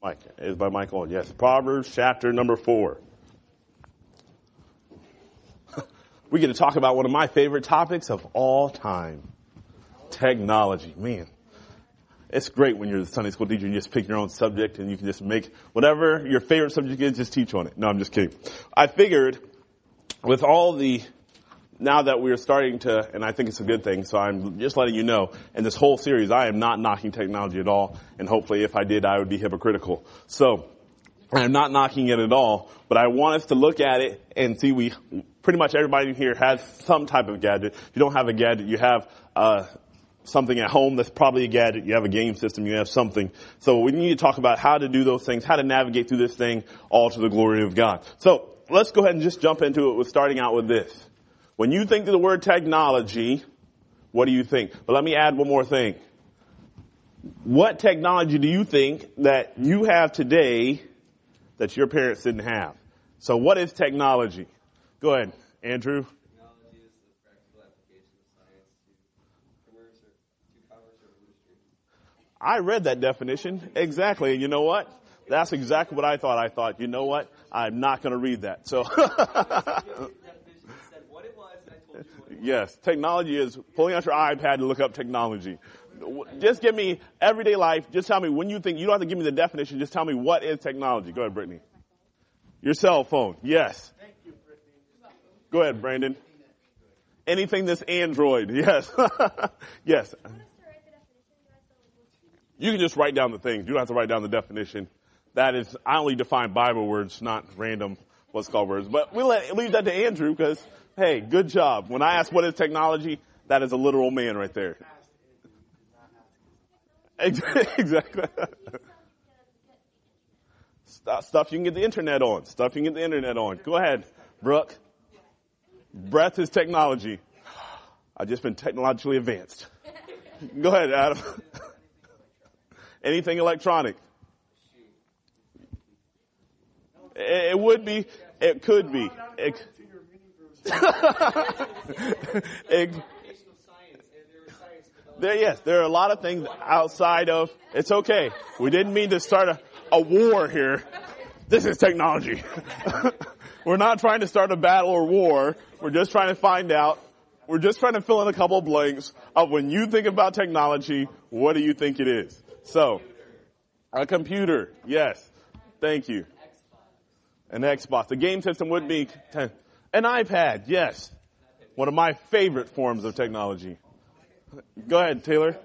Mike, is by Mike on? Yes. Proverbs chapter number four. we get to talk about one of my favorite topics of all time. Technology. Man. It's great when you're the Sunday school teacher and you just pick your own subject and you can just make whatever your favorite subject is, just teach on it. No, I'm just kidding. I figured with all the now that we're starting to, and I think it's a good thing, so I'm just letting you know, in this whole series, I am not knocking technology at all, and hopefully if I did, I would be hypocritical. So, I'm not knocking it at all, but I want us to look at it and see we, pretty much everybody here has some type of gadget. If you don't have a gadget, you have, uh, something at home that's probably a gadget. You have a game system. You have something. So we need to talk about how to do those things, how to navigate through this thing, all to the glory of God. So let's go ahead and just jump into it with starting out with this. When you think of the word technology, what do you think? But let me add one more thing. What technology do you think that you have today that your parents didn't have? So what is technology? Go ahead, Andrew. Technology is the practical application of science to commerce or to commerce or industry. I read that definition. Exactly. And you know what? That's exactly what I thought. I thought, you know what? I'm not going to read that. So, Definition said what it was, and I told you what it was. Yes, technology is pulling out your iPad to look up technology. Just give me everyday life. Just tell me when you think, you don't have to give me the definition. Just tell me what is technology. Go ahead, Brittany. Your cell phone. Yes. Thank you, Brittany. Go ahead, Brandon. Anything that's Android. Yes. yes. You can just write down the things. You don't have to write down the definition. That is, I only define Bible words, not random what's called words. But we'll let, leave that to Andrew because, hey, good job. When I ask what is technology, that is a literal man right there. Exactly. Stuff you can get the internet on. Stuff you can get the internet on. Go ahead, Brooke. Breath is technology. I've just been technologically advanced. Go ahead, Adam. Anything electronic. It, would be. It could be. It, it, Educational science, and there was science developed. there, yes, there are a lot of things outside of. It's okay. We didn't mean to start a, a war here. This is technology. We're not trying to start a battle or war. We're just trying to find out. We're just trying to fill in a couple of blanks of when you think about technology, what do you think it is? So, a computer, yes. Thank you. An Xbox. The game system would be an iPad, yes. One of my favorite forms of technology. Go ahead, Taylor.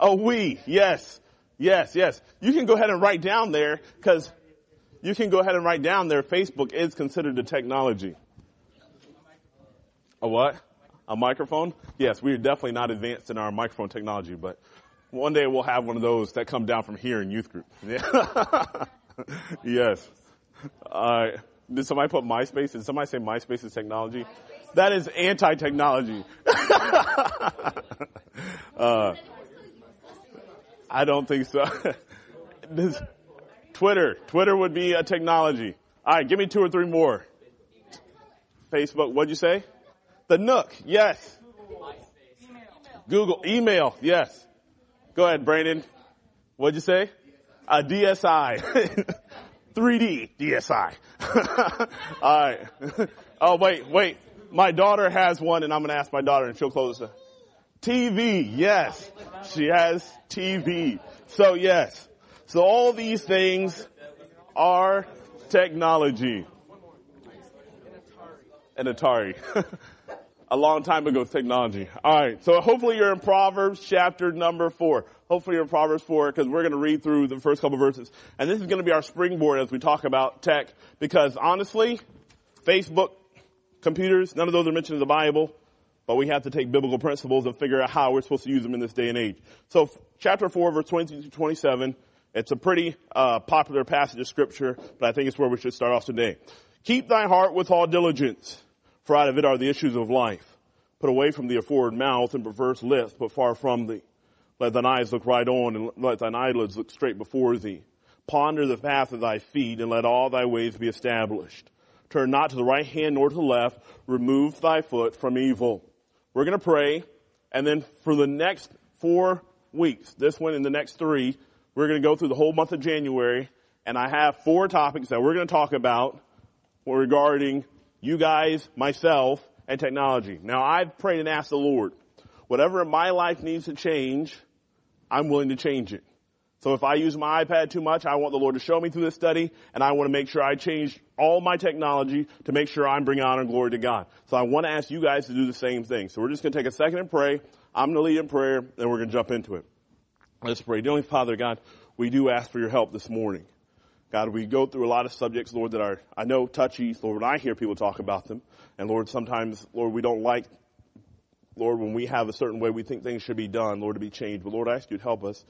A Wii, yes, yes, yes. You can go ahead and write down there because you can go ahead and write down there. Facebook is considered a technology. A what? A microphone? Yes, we are definitely not advanced in our microphone technology, but one day we'll have one of those that come down from here in youth group. Yeah. yes. Right. Did somebody put MySpace? Did somebody say MySpace is technology? That is anti-technology. uh, I don't think so. This- Twitter. Twitter would be a technology. All right, give me two or three more. Facebook. What'd you say? The Nook. Yes. Google. Email. Yes. Go ahead, Brandon. What'd you say? A DSI. 3D DSI. All right. Oh wait, wait. My daughter has one, and I'm going to ask my daughter, and she'll close the TV. Yes, she has TV. So yes. So all these things are technology. An Atari. a long time ago with technology. All right. So hopefully you're in Proverbs chapter number four. Hopefully you're in Proverbs four because we're going to read through the first couple verses. And this is going to be our springboard as we talk about tech because honestly, Facebook, computers, none of those are mentioned in the Bible, but we have to take biblical principles and figure out how we're supposed to use them in this day and age. So chapter four, verse 20 to 27, it's a pretty uh, popular passage of scripture, but I think it's where we should start off today. Keep thy heart with all diligence, for out of it are the issues of life. Put away from thee a forward mouth and perverse lips, but far from thee. Let thine eyes look right on, and let thine eyelids look straight before thee. Ponder the path of thy feet, and let all thy ways be established. Turn not to the right hand nor to the left. Remove thy foot from evil. We're going to pray, and then for the next four weeks, this one and the next three, We're going to go through the whole month of January, and I have four topics that we're going to talk about regarding you guys, myself, and technology. Now, I've prayed and asked the Lord, whatever in my life needs to change, I'm willing to change it. So if I use my iPad too much, I want the Lord to show me through this study, and I want to make sure I change all my technology to make sure I'm bringing honor and glory to God. So I want to ask you guys to do the same thing. So we're just going to take a second and pray. I'm going to lead in prayer, and we're going to jump into it. Let's pray. Dear Father God, we do ask for your help this morning. God, we go through a lot of subjects, Lord, that are, I know, touchy. Lord, when I hear people talk about them, and Lord, sometimes, Lord, we don't like, Lord, when we have a certain way we think things should be done, Lord, to be changed. But Lord, I ask you to help us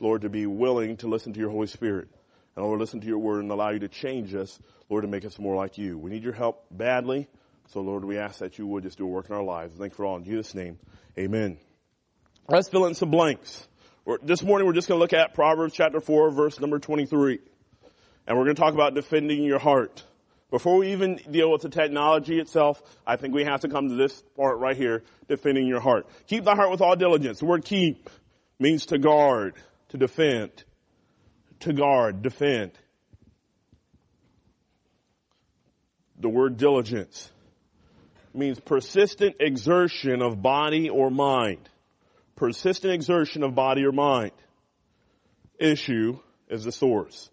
Lord, to be willing to listen to your Holy Spirit. And Lord, listen to your word and allow you to change us, Lord, to make us more like you. We need your help badly. So Lord, we ask that you would just do a work in our lives. Thank you for all in Jesus' name. Amen. Let's fill in some blanks. We're, this morning we're just going to look at Proverbs chapter 4 verse number 23. And we're going to talk about defending your heart. Before we even deal with the technology itself, I think we have to come to this part right here, defending your heart. Keep the heart with all diligence. The word keep means to guard to defend, to guard, defend. The word diligence means persistent exertion of body or mind. Persistent exertion of body or mind. Issue is the source.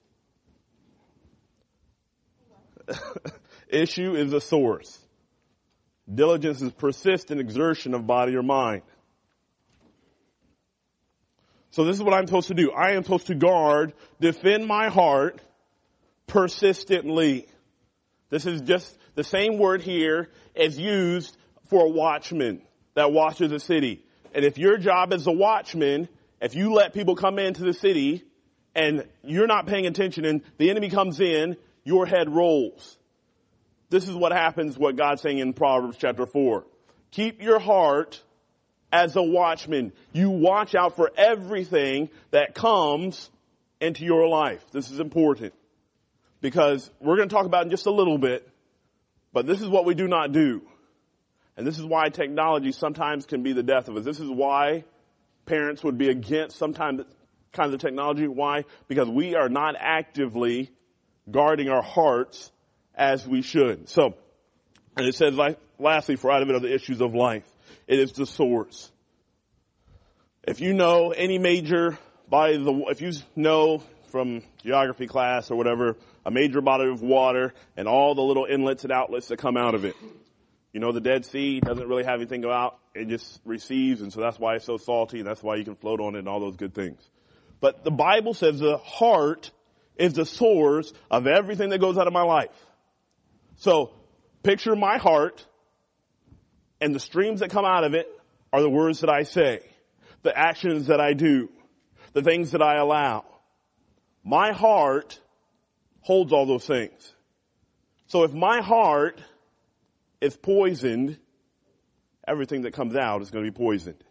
Issue is a source. Diligence is persistent exertion of body or mind. So this is what I'm supposed to do. I am supposed to guard, defend my heart persistently. This is just the same word here as used for a watchman that watches a city. And if your job as a watchman, if you let people come into the city and you're not paying attention and the enemy comes in, your head rolls. This is what happens, what God's saying in Proverbs chapter 4. Keep your heart as a watchman. You watch out for everything that comes into your life. This is important because we're going to talk about in just a little bit, but this is what we do not do. And this is why technology sometimes can be the death of us. This is why parents would be against sometimes kinds of technology. Why? Because we are not actively guarding our hearts as we should. So, and it says, like, lastly, for out of it are the issues of life. It is the source. If you know any major by the, if you know from geography class or whatever, a major body of water and all the little inlets and outlets that come out of it. You know, the Dead Sea doesn't really have anything go out. It just receives and so that's why it's so salty and that's why you can float on it and all those good things. But the Bible says the heart is the source of everything that goes out of my life. So picture my heart and the streams that come out of it are the words that I say, the actions that I do, the things that I allow. My heart holds all those things. So if my heart is poisoned, everything that comes out is going to be poisoned.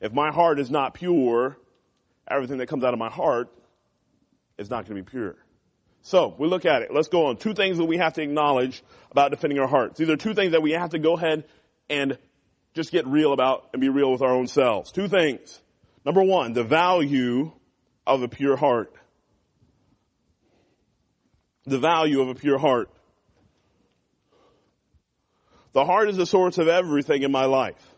If my heart is not pure, everything that comes out of my heart is not going to be pure. So we look at it. Let's go on. Two things that we have to acknowledge about defending our hearts. These are two things that we have to go ahead and just get real about and be real with our own selves. Two things. Number one, the value of a pure heart. The value of a pure heart. The heart is the source of everything in my life.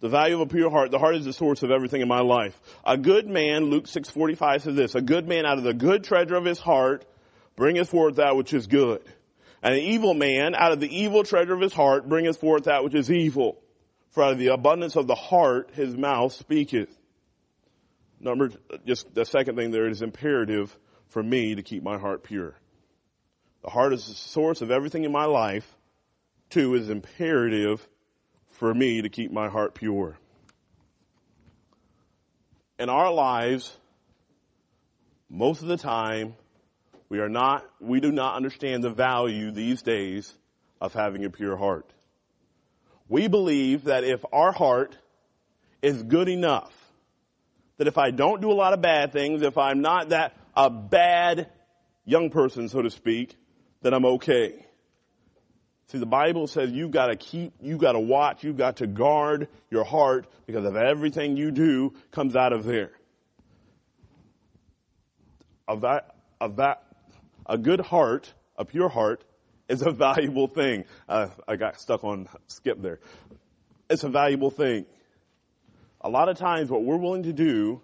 The value of a pure heart, the heart is the source of everything in my life. A good man, Luke 6:45 says this, a good man out of the good treasure of his heart bringeth forth that which is good. And an evil man, out of the evil treasure of his heart, bringeth forth that which is evil. For out of the abundance of the heart, his mouth speaketh. Number, just the second thing there, it is imperative for me to keep my heart pure. The heart is the source of everything in my life. Two, is imperative for me to keep my heart pure. In our lives, most of the time, we are not, we do not understand the value these days of having a pure heart. We believe that if our heart is good enough, that if I don't do a lot of bad things, if I'm not that a bad young person, so to speak, that I'm okay. See, the Bible says you've got to keep, you've got to watch, you've got to guard your heart because of everything you do comes out of there. a, va- a, va- a good heart, a pure heart, is a valuable thing. Uh, I got stuck on skip there. It's a valuable thing. A lot of times what we're willing to do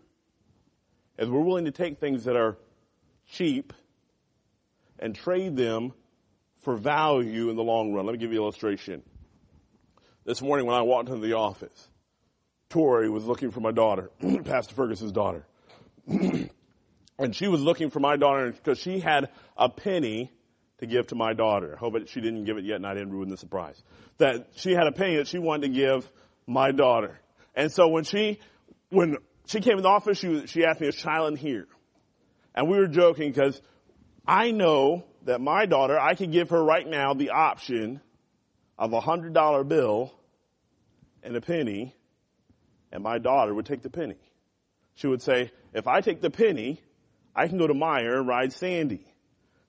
is we're willing to take things that are cheap and trade them for value in the long run. Let me give you an illustration. This morning when I walked into the office, Tori was looking for my daughter, Pastor Ferguson's daughter. and she was looking for my daughter because she had a penny to give to my daughter. I hope it, she didn't give it yet and I didn't ruin the surprise. That she had a penny that she wanted to give my daughter. And so when she, when she came in the office, she, she asked me, is Shiloh here? And we were joking because I know that my daughter, I could give her right now the option of a hundred dollar bill and a penny, and my daughter would take the penny. She would say, if I take the penny, I can go to Meijer and ride Sandy.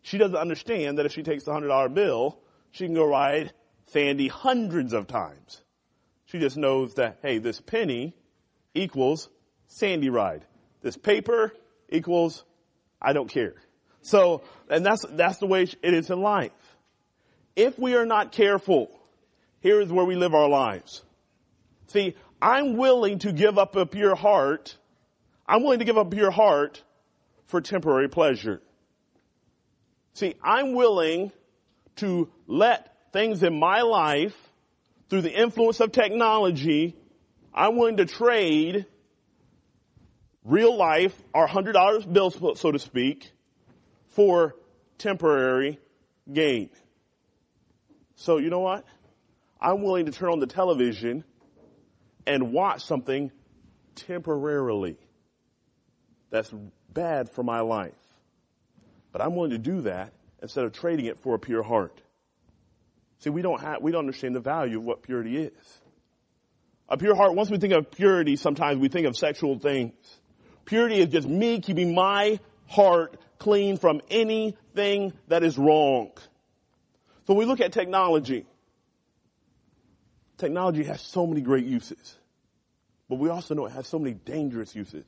She doesn't understand that if she takes the hundred dollar bill, she can go ride Sandy hundreds of times. She just knows that, hey, this penny equals Sandy ride. This paper equals I don't care. So, and that's, that's the way it is in life. If we are not careful, here is where we live our lives. See, I'm willing to give up a pure heart. I'm willing to give up pure heart for temporary pleasure. See, I'm willing to let things in my life through the influence of technology, I'm willing to trade real life, our hundred dollars bills, so to speak, for temporary gain. So you know what? I'm willing to turn on the television and watch something temporarily that's bad for my life. But I'm willing to do that instead of trading it for a pure heart. See, we don't have, we don't understand the value of what purity is. A pure heart, once we think of purity, sometimes we think of sexual things. Purity is just me keeping my heart clean from anything that is wrong. So we look at technology. Technology has so many great uses, but we also know it has so many dangerous uses.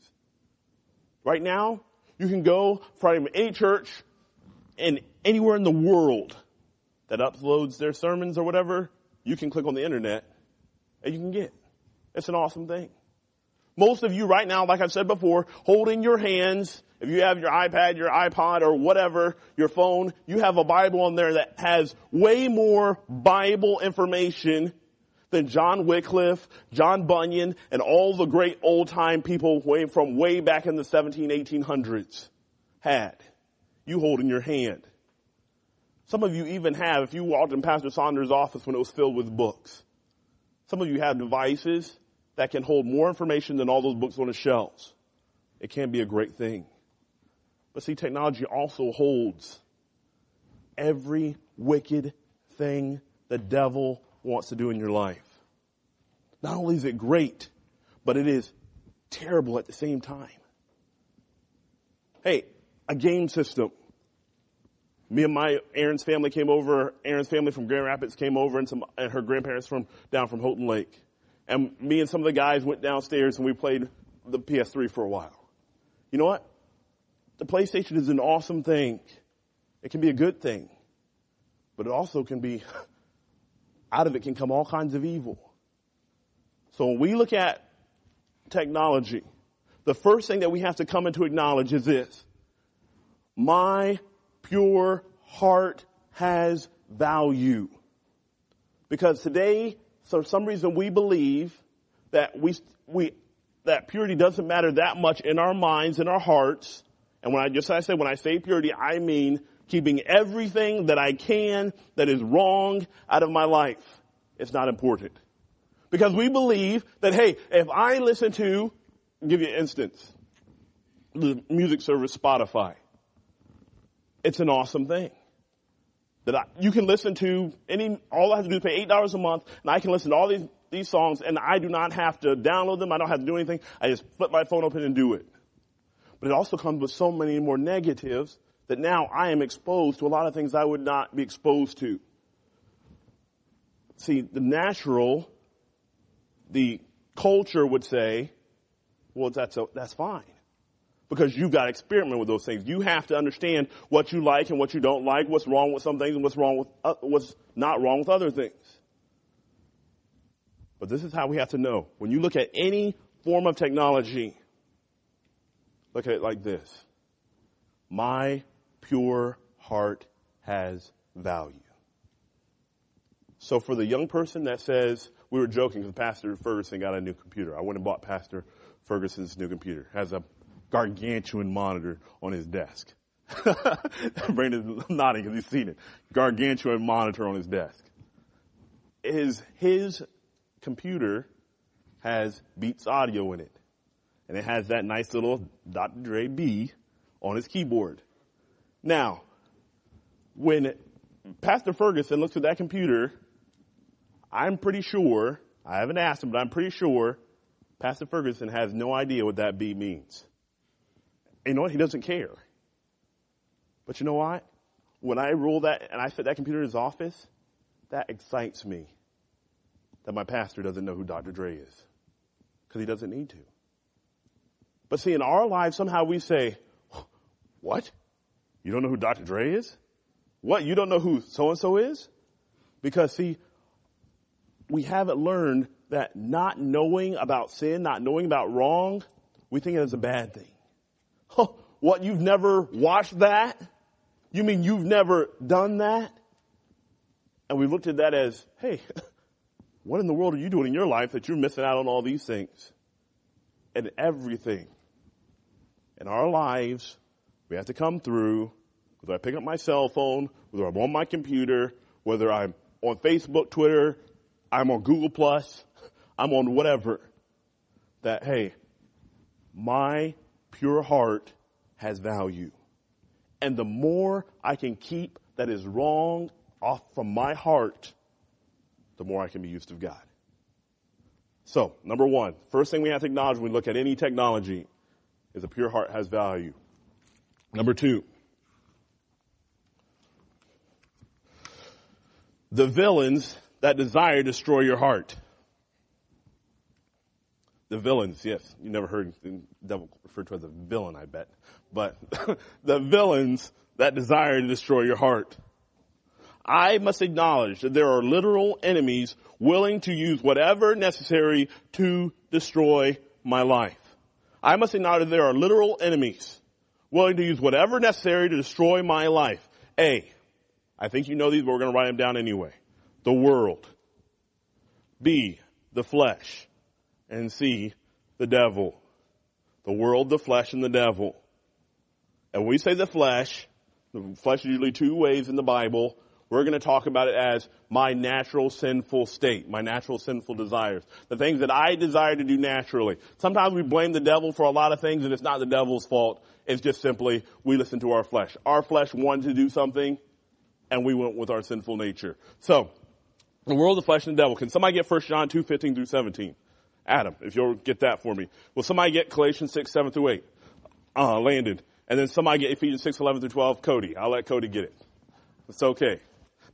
Right now, you can go from any church and anywhere in the world that uploads their sermons or whatever, you can click on the internet and you can get. It's an awesome thing. Most of you right now, like I've said before, hold in your hands, if you have your iPad, your iPod, or whatever, your phone, you have a Bible on there that has way more Bible information than John Wycliffe, John Bunyan, and all the great old time people way from way back in the 17, 1800s had. You hold in your hand. Some of you even have, if you walked in Pastor Saunders' office when it was filled with books, some of you have devices that can hold more information than all those books on the shelves. It can be a great thing. But see, technology also holds every wicked thing the devil wants to do in your life. Not only is it great, but it is terrible at the same time. Hey, a game system me and my Aaron's family came over. Aaron's family from Grand Rapids came over, and some and her grandparents from down from Houghton Lake. And me and some of the guys went downstairs and we played the PS3 for a while. You know what? The PlayStation is an awesome thing. It can be a good thing, but it also can be out of it can come all kinds of evil. So when we look at technology, the first thing that we have to come into acknowledge is this. My pure heart has value. Because today, for some reason we believe that we, we, that purity doesn't matter that much in our minds, in our hearts. And when I just, I say, when I say purity, I mean keeping everything that I can that is wrong out of my life. It's not important. Because we believe that, hey, if I listen to, give you an instance, the music service Spotify it's an awesome thing. That I, you can listen to any, all I have to do is pay eight dollars a month and I can listen to all these, these songs and I do not have to download them. I don't have to do anything. I just flip my phone open and do it. But it also comes with so many more negatives that now I am exposed to a lot of things I would not be exposed to. See, the natural, the culture would say, well, that's, a, that's fine. because you've got to experiment with those things. You have to understand what you like and what you don't like, what's wrong with some things and what's wrong with, uh, what's not wrong with other things. But this is how we have to know. When you look at any form of technology, look at it like this. My pure heart has value. So for the young person that says, we were joking because Pastor Ferguson got a new computer. I went and bought Pastor Ferguson's new computer. Has a gargantuan monitor on his desk. Brandon's nodding because he's seen it. Gargantuan monitor on his desk. His, his computer has Beats audio in it. And it has that nice little Dr. Dre B on his keyboard. Now, when Pastor Ferguson looks at that computer, I'm pretty sure, I haven't asked him, but I'm pretty sure Pastor Ferguson has no idea what that B means. You know what? He doesn't care. But you know what? When I roll that and I set that computer in his office, that excites me that my pastor doesn't know who Dr. Dre is. Because he doesn't need to. But see, in our lives, somehow we say, what? You don't know who Dr. Dre is? What? You don't know who so and so is? Because see, we haven't learned that not knowing about sin, not knowing about wrong, we think it is a bad thing. Oh, what? You've never watched that? You mean you've never done that? And we looked at that as, hey, what in the world are you doing in your life that you're missing out on all these things? And everything in our lives, we have to come through, whether I pick up my cell phone, whether I'm on my computer, whether I'm on Facebook, Twitter, I'm on Google Plus, I'm on whatever, that hey, my pure heart has value. And the more I can keep that is wrong off from my heart, the more I can be used of God. So, number one, first thing we have to acknowledge when we look at any technology is a pure heart has value. Number two, the villains that desire to destroy your heart. The villains, yes. You never heard the devil referred to as a villain, I bet. But the villains that desire to destroy your heart. I must acknowledge that there are literal enemies willing to use whatever necessary to destroy my life. I must acknowledge that there are literal enemies willing to use whatever necessary to destroy my life. A, I think you know these, but we're going to write them down anyway. The world. B, the flesh. And C, the devil. The world, the flesh, and the devil. And when we say the flesh, the flesh is usually two ways in the Bible. We're going to talk about it as my natural sinful state, my natural sinful desires. The things that I desire to do naturally. Sometimes we blame the devil for a lot of things and it's not the devil's fault. It's just simply we listen to our flesh. Our flesh wanted to do something and we went with our sinful nature. So, the world, the flesh, and the devil. Can somebody get 1 John 2, 15 through 17? Adam, if you'll get that for me. Will somebody get Galatians 6, 7 through 8? Uh, Landon. And then somebody get Ephesians 6, 11 through 12? Cody. I'll let Cody get it. It's okay.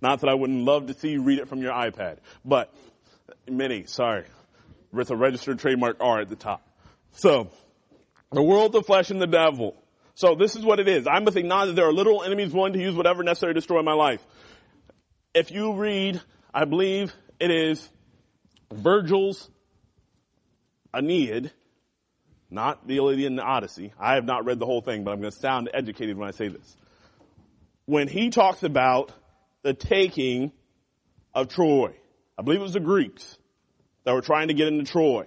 Not that I wouldn't love to see you read it from your iPad, but many, sorry, with a registered trademark R at the top. So, the world, the flesh, and the devil. So this is what it is. I must acknowledge that there are literal enemies willing to use whatever necessary to destroy my life. If you read, I believe it is Virgil's Aeneid, not the Iliad and the Odyssey. I have not read the whole thing, but I'm going to sound educated when I say this. When he talks about the taking of Troy. I believe it was the Greeks that were trying to get into Troy.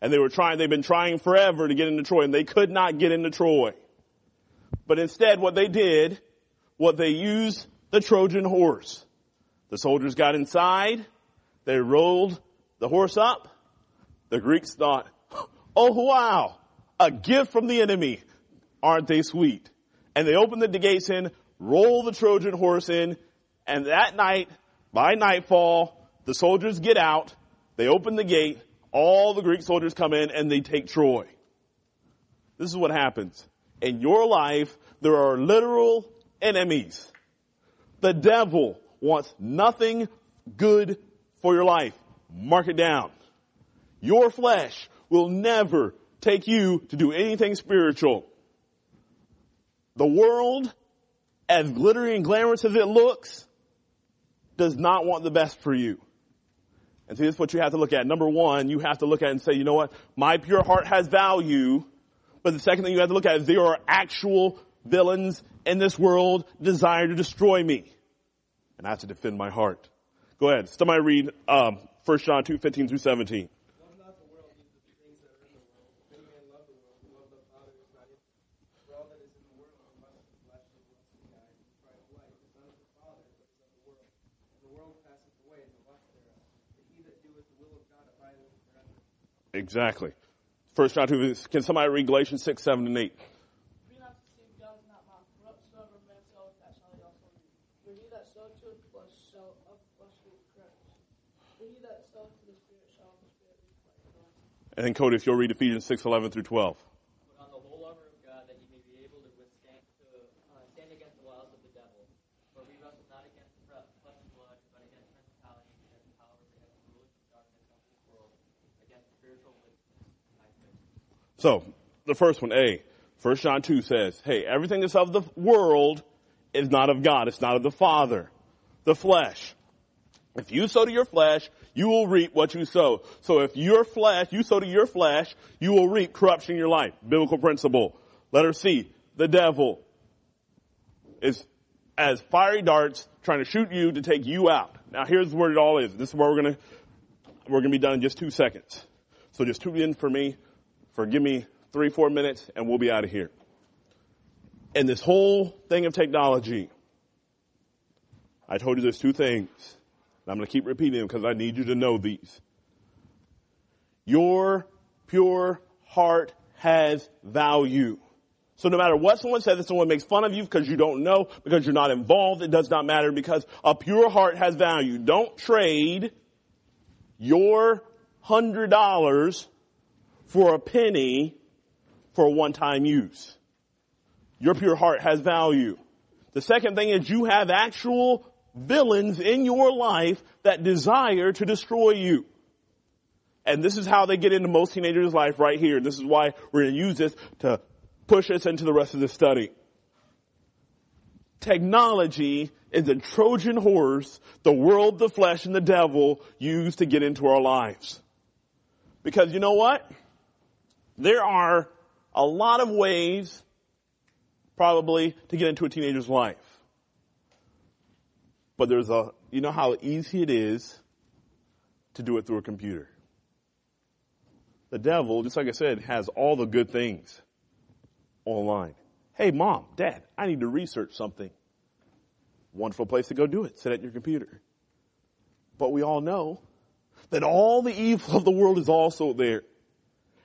And they were trying, they've been trying forever to get into Troy and they could not get into Troy. But instead what they did, what they used the Trojan horse. The soldiers got inside, they rolled the horse up. The Greeks thought, oh wow, a gift from the enemy. Aren't they sweet? And they opened the gates in, roll the Trojan horse in, and that night, by nightfall, the soldiers get out, they open the gate, all the Greek soldiers come in and they take Troy. This is what happens. In your life, there are literal enemies. The devil wants nothing good for your life. Mark it down. Your flesh will never take you to do anything spiritual. the world, as glittery and glamorous as it looks, does not want the best for you. And see, this is what you have to look at. Number one, you have to look at and say, you know what? My pure heart has value. But the second thing you have to look at is there are actual villains in this world desire to destroy me. And I have to defend my heart. Go ahead. Somebody read, um, 1 John 2, 15 through 17. Love not the world, neither the things that are in the world. If any man love the world, the love of the Father is not in him. For all that is in the world, the lust of the flesh, and the lust of the eye, and the pride of life, is not of the Father, but is of the world. And the world passeth away, and the lust thereof. But he that doeth the will of God abideth forever. Exactly. 1 John 2, can somebody read Galatians 6, 7, and 8? Be not deceived, God is not mocked. For whatsoever man soweth, that shall he also reap. For he that soweth to the flesh shall of the flesh reap corruption. But he that soweth to the Spirit shall of the Spirit reap life. And then Cody, if you'll read Ephesians 6, 11 through 12. Put on the whole armor of God that ye may be able to withstand to uh, stand against the wiles of the devil. For we wrestle not against fre- flesh and blood, but against principalities, against powers, against the rulers of darkness of this world, against spiritual wickedness in high places. So, the first one, A. 1 John 2 says, hey, everything that's of the world is not of God. It's not of the Father. The flesh. If you sow to your flesh, you will reap what you sow. So if your flesh, you sow to your flesh, you will reap corruption in your life. Biblical principle. Letter C. The devil is as fiery darts trying to shoot you to take you out. Now here's where it all is. This is where we're gonna, we're gonna be done in just two seconds. So just tune in for me for give me three, four minutes and we'll be out of here. And this whole thing of technology, I told you there's two things. And I'm going to keep repeating them because I need you to know these. Your pure heart has value. So no matter what someone says, if someone makes fun of you because you don't know, because you're not involved, it does not matter because a pure heart has value. Don't trade your hundred dollars for a penny for one-time use. Your pure heart has value. The second thing is you have actual villains in your life that desire to destroy you. And this is how they get into most teenagers' life right here. This is why we're going to use this to push us into the rest of the study. Technology is a Trojan horse the world, the flesh, and the devil use to get into our lives. Because you know what? There are a lot of ways probably to get into a teenager's life. But there's a, you know how easy it is to do it through a computer. The devil, just like I said, has all the good things online. Hey mom, dad, I need to research something. Wonderful place to go do it. Sit at your computer. But we all know that all the evil of the world is also there.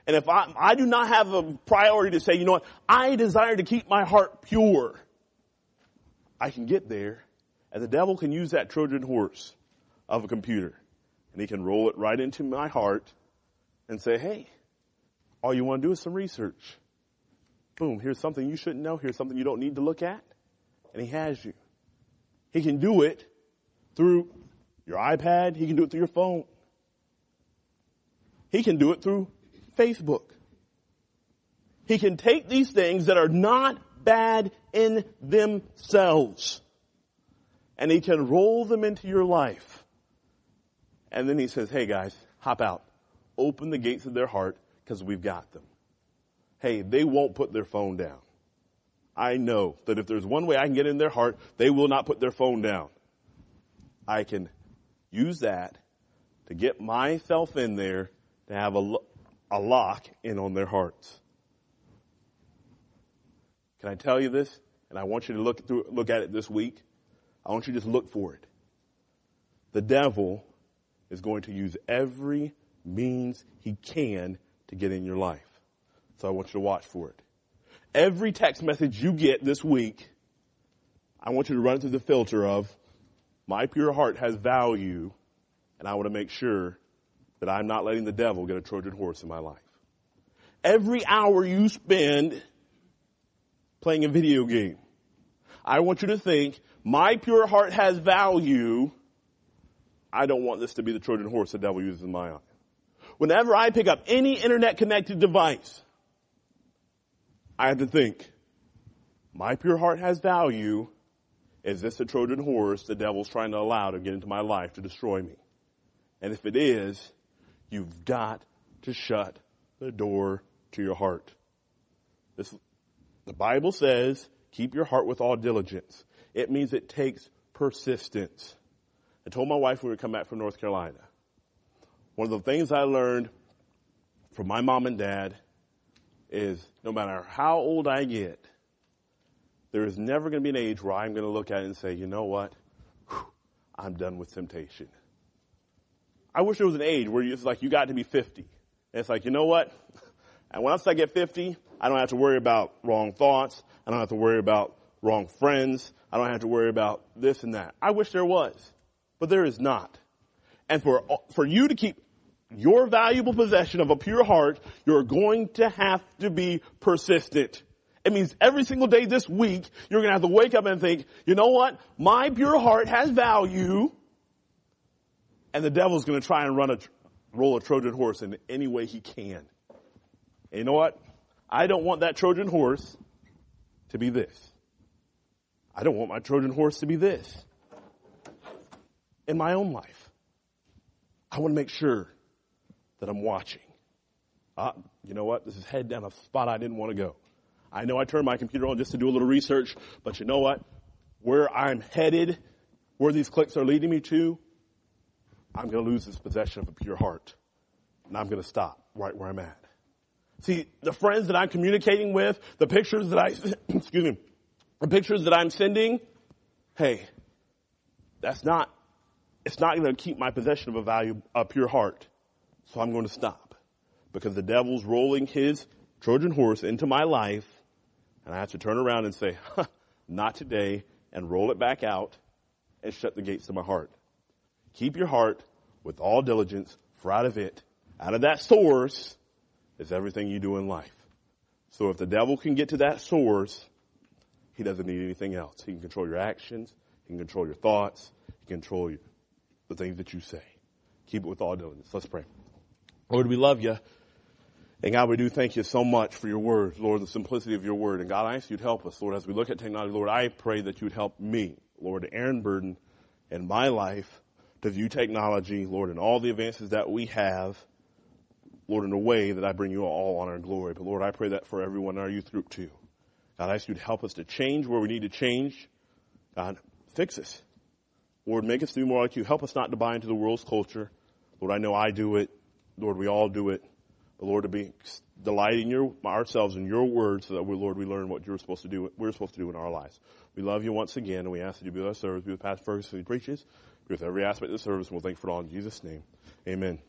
And if I, I do not have a priority to say, you know what, I desire to keep my heart pure, I can get there and the devil can use that Trojan horse of a computer and he can roll it right into my heart and say, hey, all you want to do is some research. Boom, here's something you shouldn't know. Here's something you don't need to look at. And he has you. He can do it through your iPad. He can do it through your phone. He can do it through Facebook. He can take these things that are not bad in themselves and he can roll them into your life. And then he says, hey guys, hop out. Open the gates of their heart because we've got them. Hey, they won't put their phone down. I know that if there's one way I can get in their heart, they will not put their phone down. I can use that to get myself in there to have a, a lock in on their hearts. Can I tell you this? And I want you to look through, look at it this week. I want you to just look for it. The devil is going to use every means he can to get in your life. So I want you to watch for it. Every text message you get this week, I want you to run it through the filter of my pure heart has value and I want to make sure that I'm not letting the devil get a Trojan horse in my life. Every hour you spend playing a video game, I want you to think my pure heart has value. I don't want this to be the Trojan horse the devil uses in my eye. Whenever I pick up any internet connected device, I have to think, my pure heart has value. Is this a Trojan horse the devil's trying to allow to get into my life to destroy me? And if it is, you've got to shut the door to your heart. This, the Bible says, keep your heart with all diligence. It means it takes persistence. I told my wife we come back from North Carolina, one of the things I learned from my mom and dad is no matter how old I get, there is never going to be an age where I'm going to look at it and say, you know what? Whew, I'm done with temptation. I wish there was an age where it's like you got to be 50. And it's like, you know what? And once I get 50, I don't have to worry about wrong thoughts. I don't have to worry about wrong friends. I don't have to worry about this and that. I wish there was, but there is not. And for, for you to keep your valuable possession of a pure heart, you're going to have to be persistent. It means every single day this week, you're going to have to wake up and think, you know what? My pure heart has value. And the devil's going to try and run a, roll a Trojan horse in any way he can. And you know what? I don't want that Trojan horse to be this. I don't want my Trojan horse to be this in my own life. I want to make sure that I'm watching. Ah, you know what? This is head down a spot I didn't want to go. I know I turned my computer on just to do a little research, but you know what? Where I'm headed, where these clicks are leading me to, I'm going to lose this possession of a pure heart. And I'm going to stop right where I'm at. See, the friends that I'm communicating with, the pictures that I, excuse me, the pictures that I'm sending, hey, that's not, it's not going to keep my possession of a value, a pure heart. So I'm going to stop because the devil's rolling his Trojan horse into my life and I have to turn around and say, huh, not today and roll it back out and shut the gates to my heart. Keep your heart with all diligence, for out of it, out of that source, is everything you do in life. So if the devil can get to that source, he doesn't need anything else. He can control your actions. He can control your thoughts. He can control the things that you say. Keep it with all diligence. Let's pray. Lord, we love you. And God, we do thank you so much for your word, Lord, the simplicity of your word. And God, I ask you to help us, Lord, as we look at technology, Lord, I pray that you would help me, Lord, Aaron Burden, in my life to view technology, Lord, and all the advances that we have, Lord, in a way that I bring you all honor and glory. But Lord, I pray that for everyone in our youth group too. God, I ask you to help us to change where we need to change. God, fix us. Lord, make us to be more like you. Help us not to buy into the world's culture. Lord, I know I do it. Lord, we all do it. But Lord, to be delighting your, ourselves in your word so that we, Lord, we learn what you're supposed to do, we're supposed to do in our lives. We love you once again and we ask that you be with our service, be with Pastor Ferguson who preaches, with every aspect of the service we'll thank for all in Jesus' name. Amen.